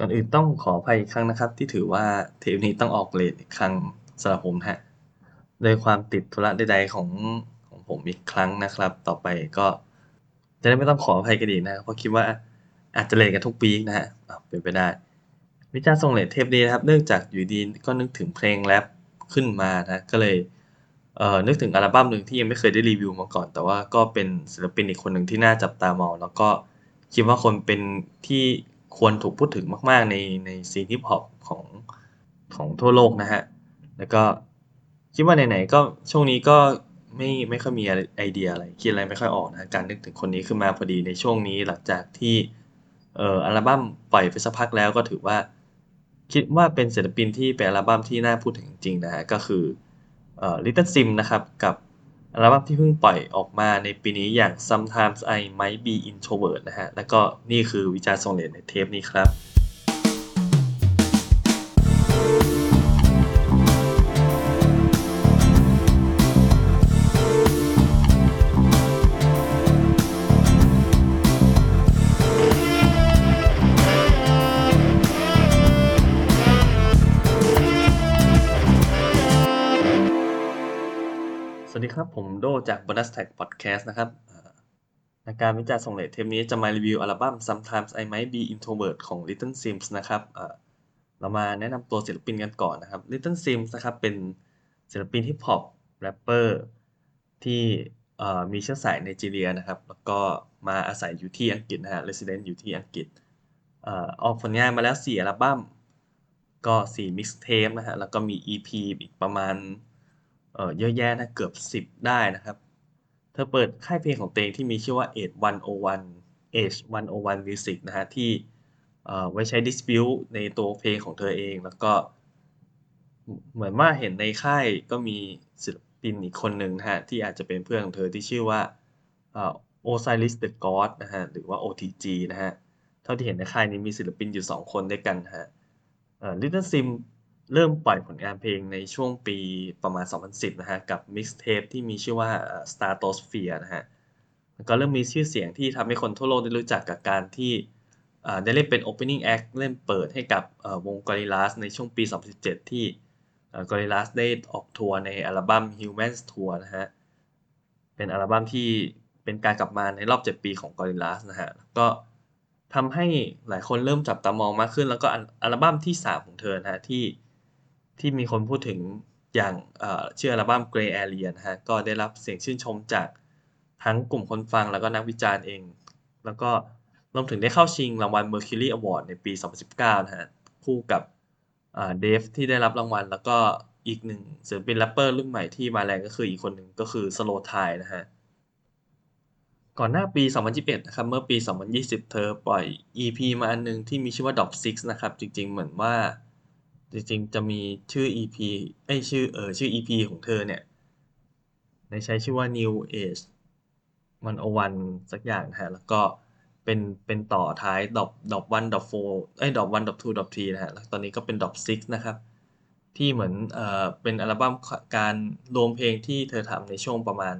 ก่อนอื่นต้องขออภัยอีกครั้งนะครับ ที่ถือว่าเทปนี้ต้องออกเลทอีกครั้งสำหรับผมฮะโดยความติดธุระใดๆของของผมอีกครั้งนะครับ ต่อไปก็จะได้ไม่ต้องขออภัยกันอีกนะเพราะคิดว่าอาจจะเลทกันทุกปีนะฮะอะเป็นไปได้ วิจารณ์ทรงเลทเทปนี้นะครับ เนื่องจากอยู่ดีก็นึกถึงเพลงแรปขึ้นมานะก็เลยเอ่อนึกถึงอัลบั้มหนึ่งที่ยังไม่เคยได้รีวิวมาก่อน แต่ว่าก็เป็นศิลปินอีกคนหนึ่งที่น่าจับตามองแล้วก็คิดว่าคนเป็นที่ ควรถูกพูดถึงมากๆในในซีนฮิปฮอปของของทั่วโลกนะฮะ แล้วก็คิดว่าไหนๆก็ช่วงนี้ก็ไม่ไม่ค่อยมีไอเดียอะไรคิดอะไรไม่ค่อยออกนะการนึกถึงคนนี้ขึ้นมาพอดีในช่วงนี้หลังจากที่เอ่ออัลบั้มปล่อยไปสักพักแล้วก็ถือว่า คิดว่าเป็นศิลปินที่เป็นอัลบั้มที่น่าพูดถึงจริงนะฮะก็คือเอ่อ Little Sim นะครับกับ อัลบั้มที่เพิ่งปล่อยออกมาในปีนี้อย่าง Sometimes I Might Be Introvert นะฮะ แล้วก็นี่คือวิจารณ์ทรงเลทในเทปนี้ครับ ผมโดจาก Bonus Track Podcast นะครับในการวิจารณ์ส่ง late เทปนี้จะมารีวิวอัลบั้ม Sometimes I Might Be Introvert ของ Little Simz นะครับเรามาแนะนำตัวศิลปินกันก่อนนะครับ Little Simz นะครับเป็นศิลปินฮิปฮอปแรปเปอร์ที่มีเชื้อสายไนจีเรียนะครับ แล้วก็มาอาศัยอยู่ที่อังกฤษนะฮะ resident อยู่ที่อังกฤษออออกผลงานมาแล้ว 4 อัลบั้มก็ 4 mixtape นะฮะ แล้วก็มี EP อีกประมาณ เอ่อเยอะแยะนะเกือบ 10 ได้นะครับ เธอเปิดค่ายเพลงของตัวเองที่มีชื่อว่า Age 101 Age 101 Music นะฮะที่เอ่อไว้ใช้ distribute ในตัวเพลงของเธอเองแล้วก็เหมือนว่าเห็นในค่ายก็มีศิลปินอีกคนหนึ่งนะฮะที่อาจจะเป็นเพื่อนของเธอที่ชื่อว่าเอ่อ Osiris the God นะฮะหรือว่า OTG นะฮะ เท่าที่เห็นในค่ายนี้มีศิลปินอยู่ 2 คนด้วยกันฮะเอ่อ Little Sim เริ่มปล่อยผลงานเพลงในช่วงปีประมาณ 2010 นะฮะ กับ Mixtape ที่มีชื่อว่า Stratosphere นะฮะก็เริ่มมีชื่อเสียงที่ทำให้คนทั่วโลกได้รู้จักกับการที่ได้เล่นเป็น Opening Act เล่นเปิดให้กับวง Gorillaz ในช่วงปี 2017 ที่ Gorillaz ได้ออกทัวร์ในอัลบั้ม Humans Tour นะฮะ เป็นอัลบั้มที่เป็นการกลับมาในรอบ 7 ปีของ Gorillaz นะฮะ ก็ทำให้หลายคนเริ่มจับตามองมากขึ้น แล้วก็อัลอัลบั้มที่ 3 ของเธอนะฮะที่ ที่มีคนพูดถึงอย่างเอ่อชื่ออัลบั้ม Grey Area นะฮะก็ได้รับเสียงชื่นชมจากทั้งกลุ่มคนฟังแล้วก็นักวิจารณ์เอง แล้วก็รวมถึงได้เข้าชิงรางวัล Mercury Award ในปี 2019 นะฮะคู่กับเดฟที่ได้รับรางวัล แล้วก็อีกหนึ่งศิลปินแรปเปอร์รุ่นใหม่ที่มาแรงก็คืออีกคนหนึ่งก็คือ Slow Tie นะฮะก่อนหน้าปี 2021 นะครับ เมื่อปี 2020 เธอปล่อย EP มาอันหนึงที่มีชื่อว่า Dop 6นะครับ จริงๆ เหมือนว่า จริงๆ จะมีชื่อ EP เอ้ยชื่อเออชื่อ EP ของเธอเนี่ย ในใช้ชื่อว่า New Age 101สักอย่างนะฮะ แล้วก็เป็นเป็นต่อท้าย Drop Drop 1 Drop 4เอ้ย Drop 1 Drop 2 Drop 3นะฮะ แล้วตอนนี้ก็เป็น Drop 6นะครับ ที่เหมือนเอ่อเป็นอัลบั้มการรวมเพลงที่เธอทำในช่วงประมาณ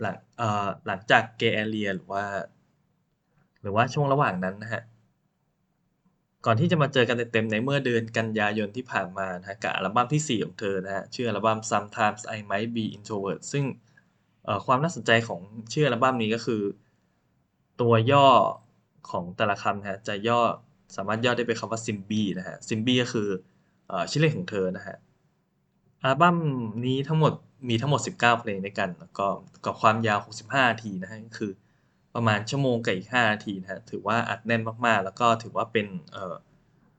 หลังเอ่อหลังจาก Gay Area หรือว่า หรือว่าช่วงระหว่างนั้นนะฮะ ก่อนที่จะมาเจอกันเต็มๆในเมื่อเดือนกันยายนที่ผ่านมานะฮะกับอัลบั้มที่ 4 ของเธอนะฮะชื่ออัลบั้ม Sometimes I Might Be Introvert ซึ่งความน่าสนใจของชื่ออัลบั้มนี้ก็คือ ตัวย่อของแต่ละคำนะฮะจะย่อสามารถย่อได้เป็นคำว่า Simbi นะฮะ Simbi ก็คืออชื่อเล่นของเธอนะฮะอัลบั้มนี้ทั้งหมดมีทั้งหมด 19 เพลงด้วยกัน แล้วก็กับความยาว 65นาทีนะฮะก็คือ ประมาณชั่วโมงกับอีก5นาทีนะฮะถือว่าอัดแน่นมากๆ แล้วก็ถือว่าเป็นเออ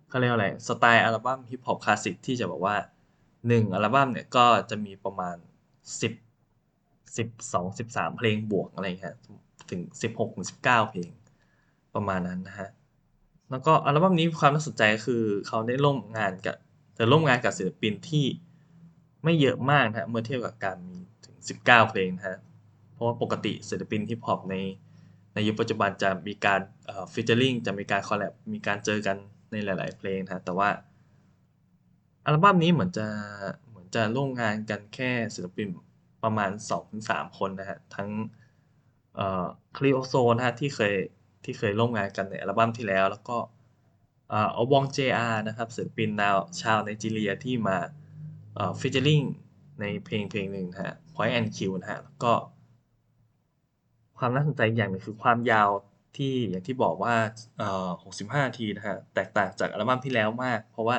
เขาเรียกอะไรสไตล์อัลบั้มฮิปฮอปคลาสสิกที่จะบอกว่า1อัลบั้มเนี่ยก็จะมีประมาณ10 12 13เพลงบวกอะไรอย่างเงี้ยถึง16ถึง19เพลงประมาณนั้นนะฮะแล้วก็อัลบั้มนี้ความน่าสนใจคือเขาได้ร่วมงานกับเธอร่วมงานกับศิลปินที่ไม่เยอะมากนะฮะเมื่อเทียบกับการมีถึง 19 เพลงนะฮะเพราะว่าปกติศิลปินฮิปฮอปใน ในยุคปัจจุบันจะมีการเอ่อ featuring จะมีการ collab มีการเจอกันในหลาย ๆ เพลงนะแต่ว่าอัลบั้มนี้เหมือนจะเหมือนจะร่วมงานกันแค่ศิลปินประมาณ 2-3 คนนะฮะทั้งคลีโอโซนะฮะที่เคยที่เคยร่วมงานกันในอัลบั้มที่แล้ว แล้วก็อ่าอบอง JR นะครับศิลปินนาวชาวไนจีเรียที่มาฟิชเชอริงในเพลงเพลงหนึ่งนะฮะ Point and Q นะฮะแล้วก็ ความน่าสนใจอย่างหนึ่งคือความยาวที่อย่างที่บอกว่าเอ่อ65นาทีนะฮะแตกต่างจากอัลบั้มที่แล้วมาก เพราะว่า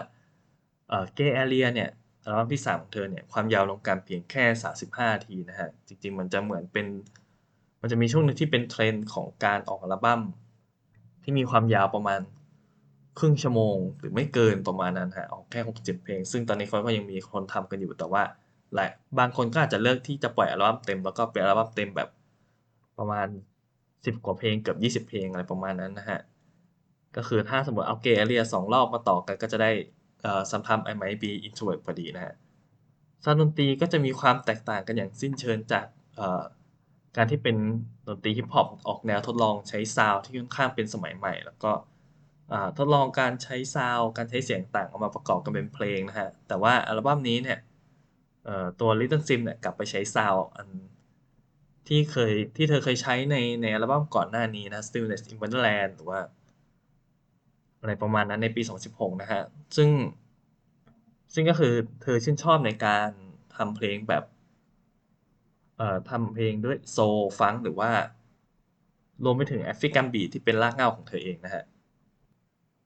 เอ่อ Gay Area เนี่ยอัลบั้มที่ 3 ของเธอเนี่ยความยาวลงกันเพียงแค่ 35นาทีนะฮะจริง ๆ มันจะเหมือนเป็น มันจะมีช่วงหนึ่งที่เป็นเทรนด์ของการออกอัลบั้มที่มีความยาวประมาณครึ่งชั่วโมง หรือไม่เกินประมาณนั้นฮะออกแค่6-7เพลง ซึ่งตอนนี้เขาก็ยังมีคนทำกันอยู่แต่ว่าหลายบางคนก็อาจจะเลือกที่จะปล่อยอัลบั้มเต็มแล้วก็เป็นอัลบั้มเต็มแบบ ประมาณ 10 กว่าเพลงเกือบ 20 เพลงอะไรประมาณนั้นนะฮะ ก็คือถ้าสมมติเอา Grey Area สองรอบมาต่อกันก็จะได้เอ่อ sometimes I might be introvert พอดีนะฮะซาวด์ดนตรีก็จะมีความแตกต่างกันอย่างสิ้นเชิงจากเอ่อการที่เป็นดนตรีฮิปฮอปออกแนวทดลองใช้ซาวด์ที่ค่อนข้างเป็นสมัยใหม่ แล้วก็ทดลองการใช้ซาวด์การใช้เสียงต่างเอามาประกอบกันเป็นเพลงนะฮะ แต่ว่าอัลบั้มนี้เนี่ยตัว Little Simz เนี่ยกลับไปใช้ซาวด์อัน ที่เคยที่เธอเคยใช้ในในอัลบั้มก่อนหน้านี้นะ Stillness in Wonderland หรือว่า อะไรประมาณนั้นในปี 2016 นะฮะ ซึ่ง ซึ่งก็คือเธอชื่นชอบในการทำเพลงแบบ เอ่อทำเพลงด้วย soul funk หรือว่ารวมไปถึง African beat ที่เป็นรากเหง้าของเธอเองนะฮะ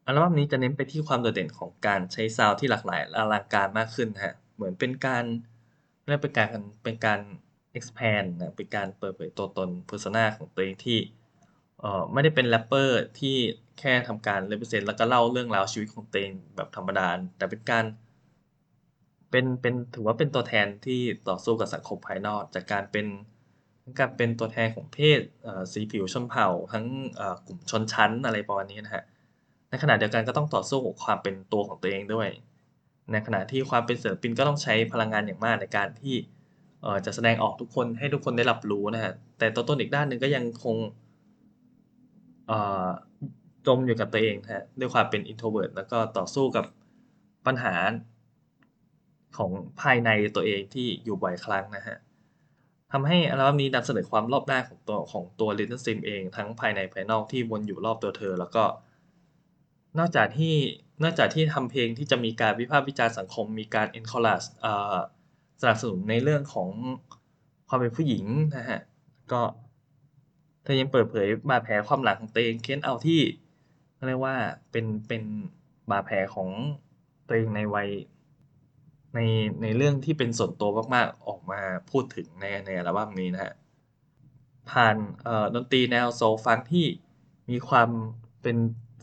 อัลบั้มนี้จะเน้นไปที่ความโดดเด่นของการใช้ซาวด์ที่หลากหลายอลังการมากขึ้นฮะ เหมือนเป็นการเรียกเป็นการเป็นการ expand นะเป็นการเปิดเผยตัวตน persona ของตัวเองที่เอ่อไม่ได้เป็นแรปเปอร์ที่แค่ทำการ represent แล้วก็เล่าเรื่องราวชีวิตของตัวเองแบบธรรมดา แต่เป็นการเป็นเป็นถือว่าเป็นตัวแทนที่ต่อสู้กับสังคมภายนอก จากการเป็นการเป็นตัวแทนของเพศเอ่อสีผิวชนเผ่า ทั้งเอ่อกลุ่มชนชั้นอะไรประมาณนี้นะฮะในขณะเดียวกันก็ต้องต่อสู้กับความเป็นตัวของตัวเองด้วย ในขณะที่ความเป็นศิลปินก็ต้องใช้พลังงานอย่างมากในการที่ จะแสดงออกทุกคนให้ทุกคนได้รับรู้นะฮะแต่ตัวตนอีกด้านหนึ่งก็ยังคงจมอยู่กับตัวเองนะฮะด้วยความเป็น introvert แล้วก็ต่อสู้กับปัญหาของภายในตัวเองที่อยู่บ่อยครั้งนะฮะทำให้อัลบั้มนี้นำเสนอความรอบด้านของตัวของตัว Little Sim เองทั้งภายในภายนอกที่วนอยู่รอบตัวเธอ แล้วก็ นอกจากที่นอกจากที่ทำเพลงที่จะมีการวิพากษ์วิจารณ์สังคม มีการ encourage เอ่อ สนับสนุนในเรื่องของความเป็นผู้หญิงนะฮะก็เธอยังเปิดเผยบาดแผลความหลังของตัวเองเค้นเอาที่เรียกว่าเป็นเป็นบาดแผลของตัวเองในวัยในในเรื่องที่เป็นส่วนตัวมากๆออกมาพูดถึงในในอัลบั้มนี้นะฮะผ่านเอ่อดนตรีแนวโซฟังที่มีความเป็น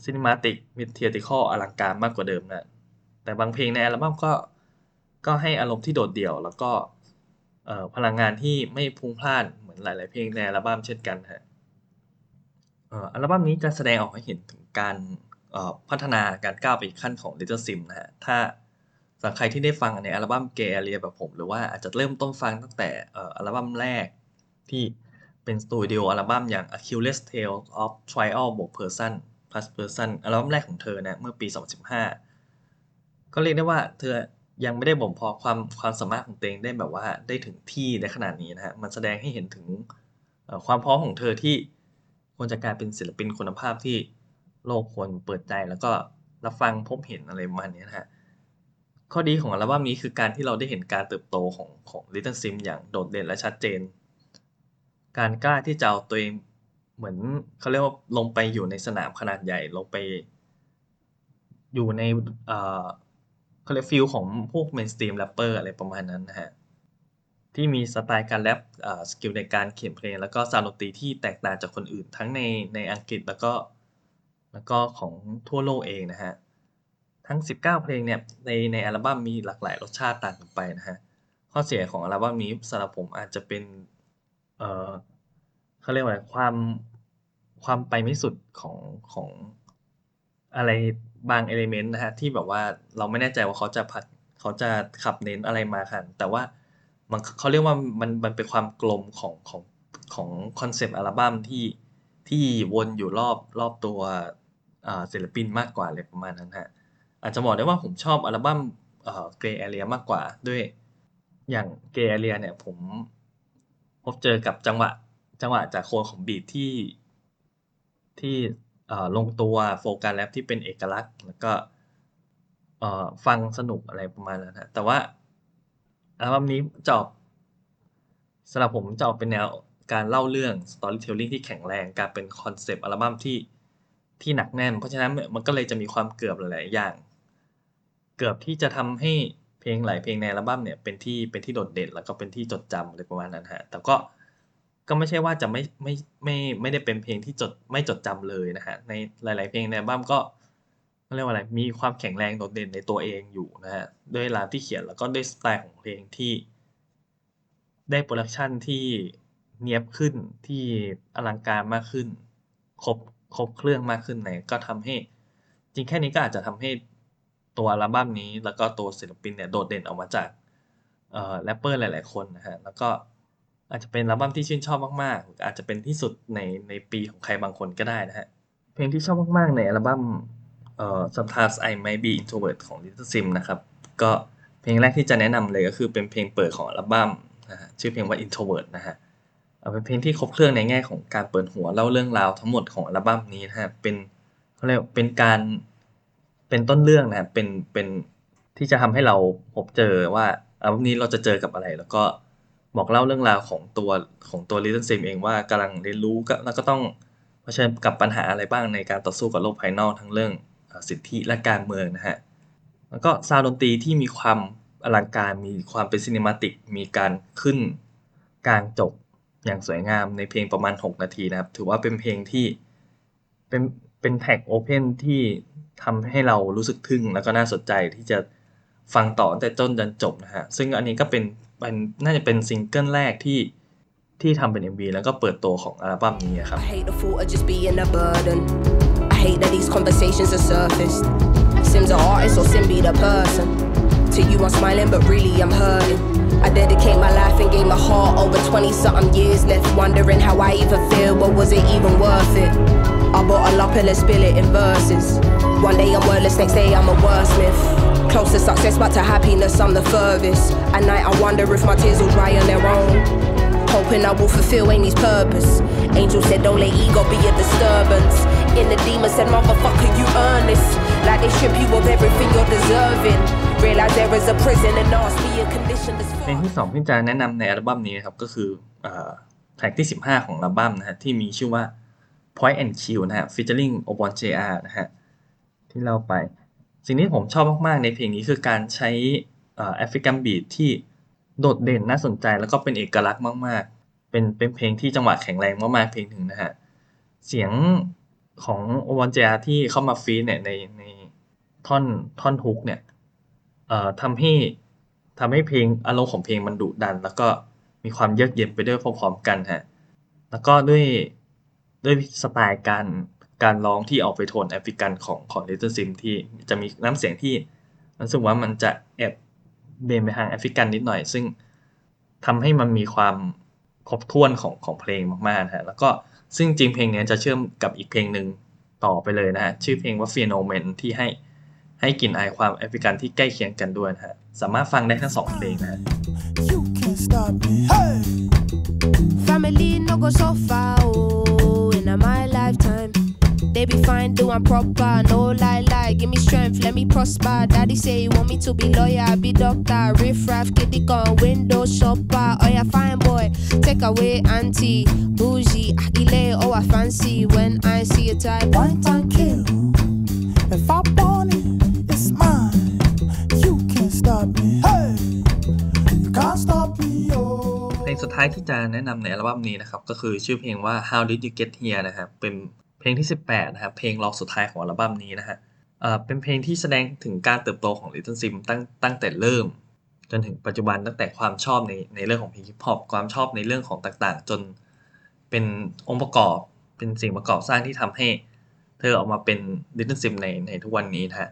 cinematic มี theatrical อลังการมากกว่าเดิมนะแต่บางเพลงในอัลบั้มก็ ก็ให้อารมณ์ที่โดดเดี่ยว แล้วก็พลังงานที่ไม่พุ่งพลานเหมือนหลาย ๆ เพลงในอัลบั้มเช่นกันฮะเอ่ออัลบั้มนี้จะแสดงออกให้เห็นถึงการพัฒนาการก้าวไปอีกขั้นของ Little Sim นะฮะ ถ้าสำหรับใครที่ได้ฟังในอัลบั้ม Gay Area แบบผม หรือว่าอาจจะเริ่มต้นฟังตั้งแต่อัลบั้มแรกที่เป็นสตูดิโออัลบั้มอย่าง Achilles Tale of Trial บวก Person plus Person อัลบั้มแรกของเธอนะเมื่อปี 2015 ก็เรียกได้ว่าเธอ ยังไม่ได้บ่มเพาะความความสามารถของตัวเองได้แบบว่าได้ถึงที่ในขนาดนี้นะฮะมันแสดงให้เห็นถึงความพร้อมของเธอที่ควรจะกลายเป็นศิลปินคุณภาพที่โลกควรเปิดใจแล้วก็รับฟังพบเห็นอะไรประมาณนี้นะฮะข้อดีของอัลบั้มนี้คือการที่เราได้เห็นการเติบโตของของ Little Sim อย่างโดดเด่นและชัดเจน การกล้าที่จะเอาตัวเองเหมือนเขาเรียกว่าลงไปอยู่ในสนามขนาดใหญ่ลงไป อยู่ใน เขาเรียก field ของพวก mainstream rapper อะไรประมาณนั้นนะฮะที่มีสไตล์การแรป skill ในการเขียนเพลง แล้วก็ซาวด์ดนตรีที่แตกต่างจากคนอื่น ทั้งในในอังกฤษแล้วก็แล้วก็ของทั่วโลกเองนะฮะทั้ง 19 เพลงเนี่ยในในอัลบั้มมีหลากหลายรสชาติต่างกันไปนะฮะข้อเสียของอัลบั้มนี้สำหรับผมอาจจะเป็นเอ่อเขาเรียกว่าอะไรความความไปไม่สุดของของอะไร บาง element นะฮะที่แบบว่าเราไม่แน่ใจว่าเขาจะผัดเขาจะขับเน้นอะไรมาค่ะแต่ว่ามันเขาเรียกว่ามันมันเป็นความกลมของของของคอนเซปต์อัลบั้มที่ที่วนอยู่รอบรอบตัวศิลปินมากกว่าอะไรประมาณนั้นฮะอาจจะบอกได้ว่าผมชอบอัลบั้มเอ่อ Gray Area มากกว่าด้วยอย่าง Gray Area เนี่ยผมพบเจอกับจังหวะจังหวะจะโคนของ beat ที่ที่ ลงตัว flow การแรปที่เป็นเอกลักษณ์ แล้วก็ฟังสนุกอะไรประมาณนั้นฮะแต่ว่าอัลบั้มนี้จะออกสำหรับผมจะออกเป็นแนวการเล่าเรื่อง storytelling ที่แข็งแรง การเป็นคอนเซปต์อัลบั้มที่ที่หนักแน่น เพราะฉะนั้นมันก็เลยจะมีความเกือบหลาย ๆ อย่าง เกือบที่จะทำให้เพลงหลายเพลงในอัลบั้มเนี่ยเป็นที่เป็นที่โดดเด่น แล้วก็เป็นที่จดจำอะไรประมาณนั้นฮะแต่ก็ ก็ไม่ใช่ว่าจะไม่ไม่ไม่ไม่ได้เป็นเพลงที่จดไม่จดจำเลยนะฮะในหลาย ๆ เพลงในบั้มก็เรียกว่าอะไรมีความแข็งแรงโดดเด่นในตัวเองอยู่นะฮะด้วยลาที่เขียนแล้วก็ด้วยสไตล์ของเพลงที่ ได้ production ที่เนียบขึ้นที่อลังการมากขึ้น ครบครบเครื่องมากขึ้นเนี่ยก็ทำให้ จริงแค่นี้ก็อาจจะทำให้ตัวอัลบั้มนี้ แล้วก็ตัวศิลปินเนี่ยโดดเด่นออกมาจากแรปเปอร์หลาย ๆ คนนะฮะแล้วก็ อาจจะเป็นอัลบั้มที่ชื่นชอบมากๆ อาจจะเป็นที่สุดในในปีของใครบางคนก็ได้นะฮะ เพลงที่ชอบมากๆ ในอัลบั้มเอ่อ Sometimes I Might Be Introvert ของ Little Simz นะครับ ก็เพลงแรกที่จะแนะนำเลยก็คือเป็นเพลงเปิดของอัลบั้มนะฮะชื่อเพลงว่า Introvert นะฮะเป็นเพลงที่ครบเครื่องในแง่ของการเปิดหัวเล่าเรื่องราวทั้งหมดของอัลบั้มนี้นะฮะ เป็นเขาเรียกเป็นการเป็นต้นเรื่องนะเป็นเป็นที่จะทำให้เราพบเจอว่าอัลบั้มนี้เราจะเจอกับอะไร แล้วก็ บอกเล่าเรื่องราวของตัวของตัว Little Sim เองว่ากำลังเรียนรู้แล้วก็ต้องเผชิญกับปัญหาอะไรบ้างในการต่อสู้กับโลกภายนอกทั้งเรื่องสิทธิและการเมืองนะฮะแล้วก็ซาวด์ดนตรีที่มีความอลังการมีความเป็น cinematic มีการขึ้นกลางจบอย่างสวยงามในเพลงประมาณ 6 นาทีนะครับ ถือว่าเป็นเพลงที่เป็นเป็น track open ที่ทำให้เรารู้สึกทึ่งแล้วก็น่าสนใจที่จะฟังต่อตั้งแต่ต้นจนจบนะฮะ ซึ่งอันนี้ก็เป็น เป็นน่าจะเป็นซิงเกิลแรกที่ที่ทำเป็น MV แล้วก็เปิดตัวของอัลบั้มนี้ครับ I hate the thought of just being a burden. I hate that these conversations are surfaced. Sim's an artist or Sim be the person. To you I'm smiling, but really I'm hurting. I dedicate my life and gave my heart over 20 something years left, wondering how I even feel, but was it even worth it? I bottle up and let's spill it in verses. One day I'm wordless, next day I'm a wordsmith. Close to success, but to happiness I'm the furthest. At night I wonder if my tears will dry on their own. Hoping I will fulfill Amy's purpose. Angel said, don't let ego be a disturbance. In the demon said, motherfucker, you earn this. Like they strip you of everything you're deserving. Realize there is a prison and ask me a condition that's เพลงที่สองที่จะแนะนำในอัลบั้มนี้นะครับก็คือแทร็กที่ 15 ของอัลบั้มนะฮะที่มีชื่อว่า Point and Kill นะฮะ featuring o b o n JR นะฮะที่เล่าไป สิ่งที่ผมชอบมาก ๆ ในเพลงนี้คือการใช้แอฟริกันบีทที่โดดเด่นน่าสนใจแล้วก็เป็นเอกลักษณ์มาก ๆ เป็นเป็นเพลงที่จังหวะแข็งแรงมาก ๆ เพลงหนึ่งนะฮะ เสียงของโอวันเจียที่เข้ามาฟีเนี่ยในในท่อนท่อนฮุกเนี่ยเอ่อทำให้ทำให้เพลงอารมณ์ของเพลงมันดุดัน แล้วก็มีความเยือกเย็นไปด้วยพร้อมๆกันฮะ แล้วก็ด้วยด้วยสไตล์การ การร้องที่ออกไปโทนแอฟริกันของของ Little Sim ที่จะมีน้ำเสียงที่รู้สึกว่ามันจะแอบเบนไปทางแอฟริกันนิดหน่อย ซึ่งทำให้มันมีความครบถ้วนของของเพลงมากๆนะฮะแล้วก็ซึ่งจริงเพลงนี้จะเชื่อมกับอีกเพลงหนึ่งต่อไปเลยนะฮะชื่อเพลงว่า f e n o m e n ที่ให้ให้กลิ่นอายความแอฟริกันที่ใกล้เคียงกันด้วยนะฮะสามารถฟังได้ทั้งสองเพลงนะฮะ Family no go so far, be fine, doing proper, no lie, lie. Give me strength, let me prosper. Daddy say you want me to be lawyer, be doctor, riff raff, kitty gun, window shopper. Oh yeah, fine boy, take away auntie, bougie, agile, oh I fancy when I see a type. One time kill. If I want it, it's mine. You can't stop me. Hey! You can't stop me. Oh. เพลงสุดท้ายที่จะแนะนำในอัลบั้มนี้นะครับ ก็คือชื่อเพลงว่า How Did You Get Here นะครับ เป็น เพลงที่ 18นะครับเพลงรองสุดท้ายของอัลบั้มนี้นะฮะเอ่อเป็นเพลงที่แสดงถึงการเติบโตของ Little Sim ตั้งตั้งแต่เริ่ม จนถึงปัจจุบันตั้งแต่ความชอบในในเรื่องของเพลงฮิปฮอปความชอบในเรื่องของต่างๆ จนเป็นองค์ประกอบเป็นสิ่งประกอบสร้างที่ทำให้ เธอออกมาเป็น Little Sim ในในทุกวันนี้นะฮะ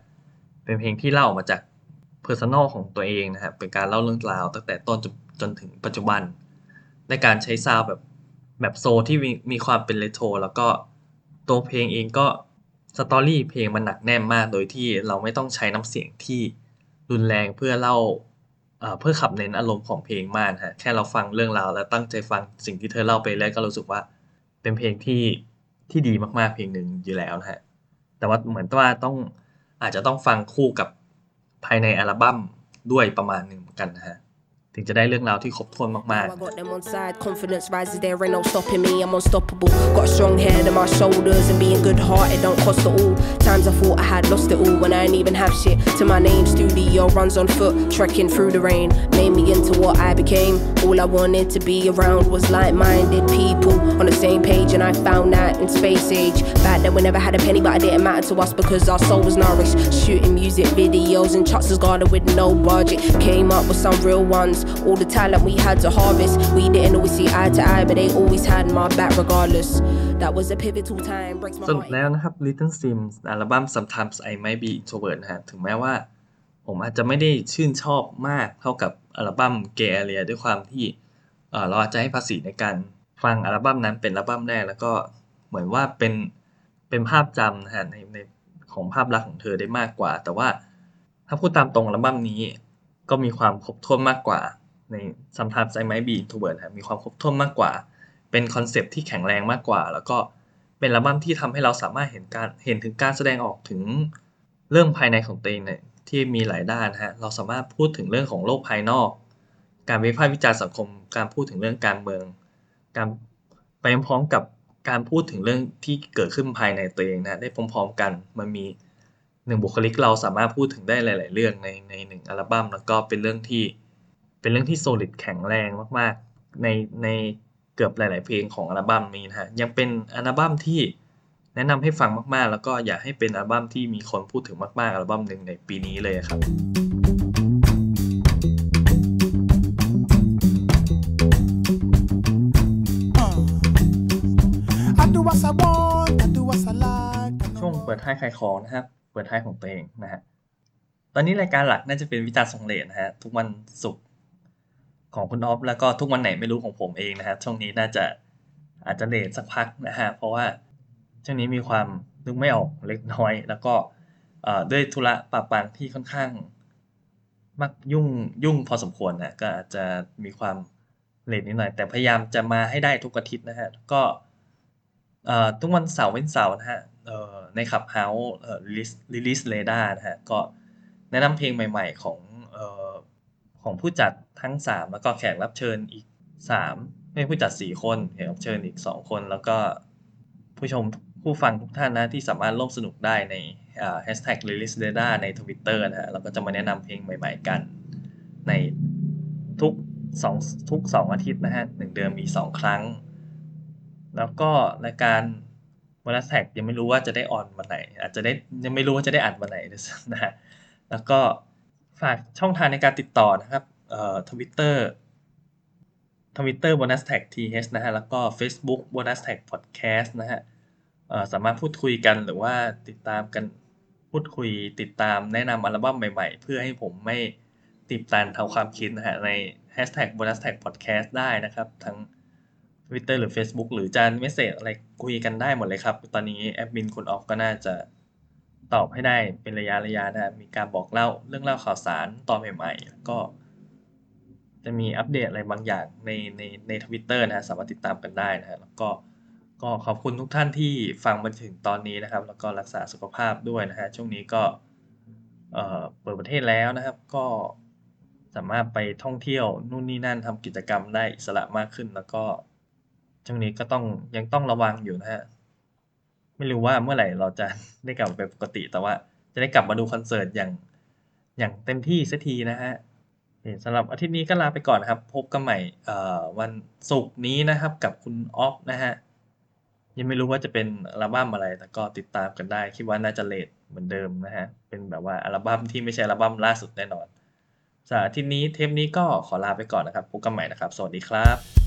เป็นเพลงที่เล่ามาจาก Personal ของตัวเองนะฮะเป็นการเล่าเรื่องราว ตั้งแต่ต้นจนจนถึงปัจจุบันในการใช้ซาวด์แบบแบบ soul ที่มีมีความเป็นเรโทรแล้วก็ ตัวเพลงเองก็ story เพลงมันหนักแน่นมากโดยที่เราไม่ต้องใช้น้ำเสียงที่รุนแรงเพื่อเล่าเพื่อขับเน้นอารมณ์ของเพลงมากฮะแค่เราฟังเรื่องราวแล้วตั้งใจฟังสิ่งที่เธอเล่าไปแล้วก็รู้สึกว่าเป็นเพลงที่ที่ดีมากๆเพลงหนึ่งอยู่แล้วนะฮะแต่ว่าเหมือนว่าต้องอาจจะต้องฟังคู่กับภายในอัลบั้มด้วยประมาณหนึ่งเหมือนกันนะฮะ ถึงจะได้เรื่องราวที่ครบถ้วนมาก I got them on side, confidence rises, there ain't no stopping me, I'm unstoppable. Got a strong head on my shoulders, and being good hearted don't cost it all. Times I thought I had lost it all when I ain't even have shit to my name. Studio runs on foot, trekking through the rain, made me into what I became. All I wanted to be around was like minded people on the same page, and I found that in space age. Back then, we never had a penny, but it didn't matter to us because our soul was nourished. Shooting music videos and Chucks garden with no budget. Came up with some real ones. All the talent we had to harvest. We didn't always see eye to eye, but they always had my back regardless. That was a pivotal time. Breaks my heart. สุดแล้วนะครับ Little Sims อัลบั้ม Sometimes I Might Be Introvert นะฮะถึงแม้ว่า ผมอาจจะไม่ได้ชื่นชอบมากเท่ากับอัลบั้ม Gay Area ด้วยความที่เราอาจจะให้ภาษีในการฟังอัลบั้มนั้นเป็นอัลบั้มแรกแล้วก็เหมือนว่าเป็นเป็นภาพจำนะฮะในในของภาพลักษณ์ของเธอได้มากกว่า แต่ว่าถ้าพูดตามตรงอัลบั้มนี้ ก็มีความครบถ้วนมากกว่า ใน Sometimes I Might Be Introvert ฮะมีความครบถ้วนมากกว่า เป็นคอนเซปที่แข็งแรงมากกว่า แล้วก็เป็นอัลบั้มที่ทำให้เราสามารถเห็นการเห็นถึงการแสดงออกถึงเรื่องภายในของตัวเองเนี่ยที่มีหลายด้านนะฮะเราสามารถพูดถึงเรื่องของโลกภายนอก การวิพากษ์วิจารณ์สังคม การพูดถึงเรื่องการเมือง การไปพร้อมกับการพูดถึงเรื่องที่เกิดขึ้นภายในตัวเองนะได้พร้อมๆกันมันมี หนึ่งบุคลิกเราสามารถพูดถึงได้หลาย ๆ เรื่องในในหนึ่งอัลบั้มแล้วก็เป็นเรื่องที่เป็นเรื่องที่โซลิดแข็งแรงมาก ๆ ในในเกือบหลาย ๆ เพลงของอัลบั้มนี้นะฮะยังเป็นอัลบั้มที่แนะนำให้ฟังมาก ๆ แล้วก็อยากให้เป็นอัลบั้มที่มีคนพูดถึงมาก ๆ อัลบั้มหนึ่งในปีนี้เลยครับ I do what I want, I do what I like. I ช่วง know เปิดท้ายขายของนะครับ เปิดท้ายของตัวเองนะฮะ ตอนนี้รายการหลักน่าจะเป็นวิจารณ์ทรงเลทนะฮะ ทุกวันศุกร์ของคุณออฟแล้วก็ทุกวันไหนไม่รู้ของผมเองนะฮะ ช่วงนี้น่าจะอาจจะเลทสักพักนะฮะ เพราะว่าช่วงนี้มีความนึกไม่ออกเล็กน้อย แล้วก็ด้วยธุระปะปังที่ค่อนข้างมักยุ่งยุ่งพอสมควรนะก็อาจจะมีความ late นิดหน่อย แต่พยายามจะมาให้ได้ทุกอาทิตย์นะฮะ ก็ทุกวันเสาร์เว้นเสาร์นะฮะ ใน Clubhouse รีรี Release Radar นะฮะก็แนะนำเพลงใหม่ๆของออของผู้จัดทั้ง 3 แล้วก็แขกรับเชิญอีก 3 ไม่ผู้จัด 4 คนแขกรับเชิญอีก 2 คน แล้วก็ผู้ชมผู้ฟังทุกท่านนะที่สามารถร่วมสนุกได้ในอ่า hashtag release radar ใน Twitter นะฮะเราก็จะมาแนะนำเพลงใหม่ๆกัน ในทุกสองทุก 2 อาทิตย์นะฮะหนึ่งเดือนมี 2 ครั้ง แล้วก็รายการ วอลแท็กยังไม่รู้ว่าจะได้ on วันไหน อาจจะได้ยังไม่รู้ว่าจะได้อัดวันไหนนะฮะแล้วก็ฝากช่องทางในการติดต่อนะครับเอ่อทวิตเตอร์ทวิตเตอร์ bonus tag th นะฮะแล้วก็ Facebook bonus track podcast นะฮะเอ่อสามารถพูดคุยกันหรือว่าติดตามกันพูดคุยติดตามแนะนำอัลบั้มใหม่ๆ เพื่อให้ผมไม่ตีบตันทางความคิดนะฮะใน hashtag bonus track podcast ได้นะครับ ทั้ง Twitter หรือ Facebook หรือจะ message อะไรคุยกันได้หมดเลยครับ ตอนนี้แอดมินคุณออฟก็น่าจะตอบให้ได้เป็นระยะระยะนะมีการบอกเล่าเรื่องเล่าข่าวสารตอนใหม่ๆแล้วก็ จะมีอัปเดตอะไรบางอย่างในในในทวิตเตอร์นะสามารถติดตามกันได้นะฮะแล้วก็ก็ขอบคุณทุกท่านที่ฟังมาถึงตอนนี้นะครับ แล้วก็รักษาสุขภาพด้วยนะฮะช่วงนี้ก็เอ่อเปิดประเทศแล้วนะครับ ก็สามารถไปท่องเที่ยวนู่นนี่นั่นทำกิจกรรมได้อิสระมากขึ้นแล้วก็ ช่วงนี้ก็ต้องยังต้องระวังอยู่นะฮะ ไม่รู้ว่าเมื่อไหร่เราจะได้กลับมาเป็นปกติ แต่ว่าจะได้กลับมาดูคอนเสิร์ตอย่างอย่างเต็มที่สักทีนะฮะสำหรับอาทิตย์นี้ก็ลาไปก่อนนะครับ พบกันใหม่เอ่อวันศุกร์นี้นะครับกับคุณออฟนะฮะ ยังไม่รู้ว่าจะเป็นอัลบั้มอะไร แต่ก็ติดตามกันได้ คิดว่าน่าจะเลทเหมือนเดิมนะฮะ เป็นแบบว่าอัลบั้มที่ไม่ใช่อัลบั้มล่าสุดแน่นอนสำหรับอาทิตย์นี้เทปนี้ก็ขอลาไปก่อนนะครับ พบกันใหม่นะครับ สวัสดีครับ